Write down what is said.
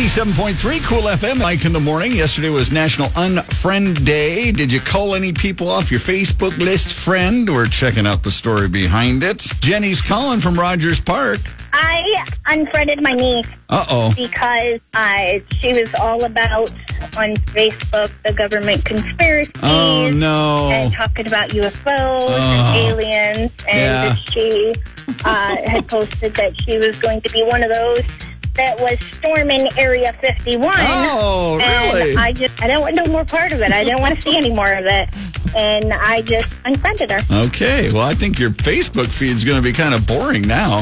97.3 Cool FM, Mike in the morning. Yesterday was National Unfriend Day. Did you call any people off your Facebook list friend? We're checking out the story behind it. Jenny's calling from Rogers Park. I unfriended my niece Uh oh. because uh, she was all about on Facebook the government conspiracies Oh no. and talking about UFOs Oh. and aliens, and Yeah. that she uh, had posted that she was going to be one of those that was storming Area 51. Oh, really? And I just, I don't want no more part of it. I didn't want to see any more of it. And I just unfriended her. Okay. Well, I think your Facebook feed's going to be kind of boring now.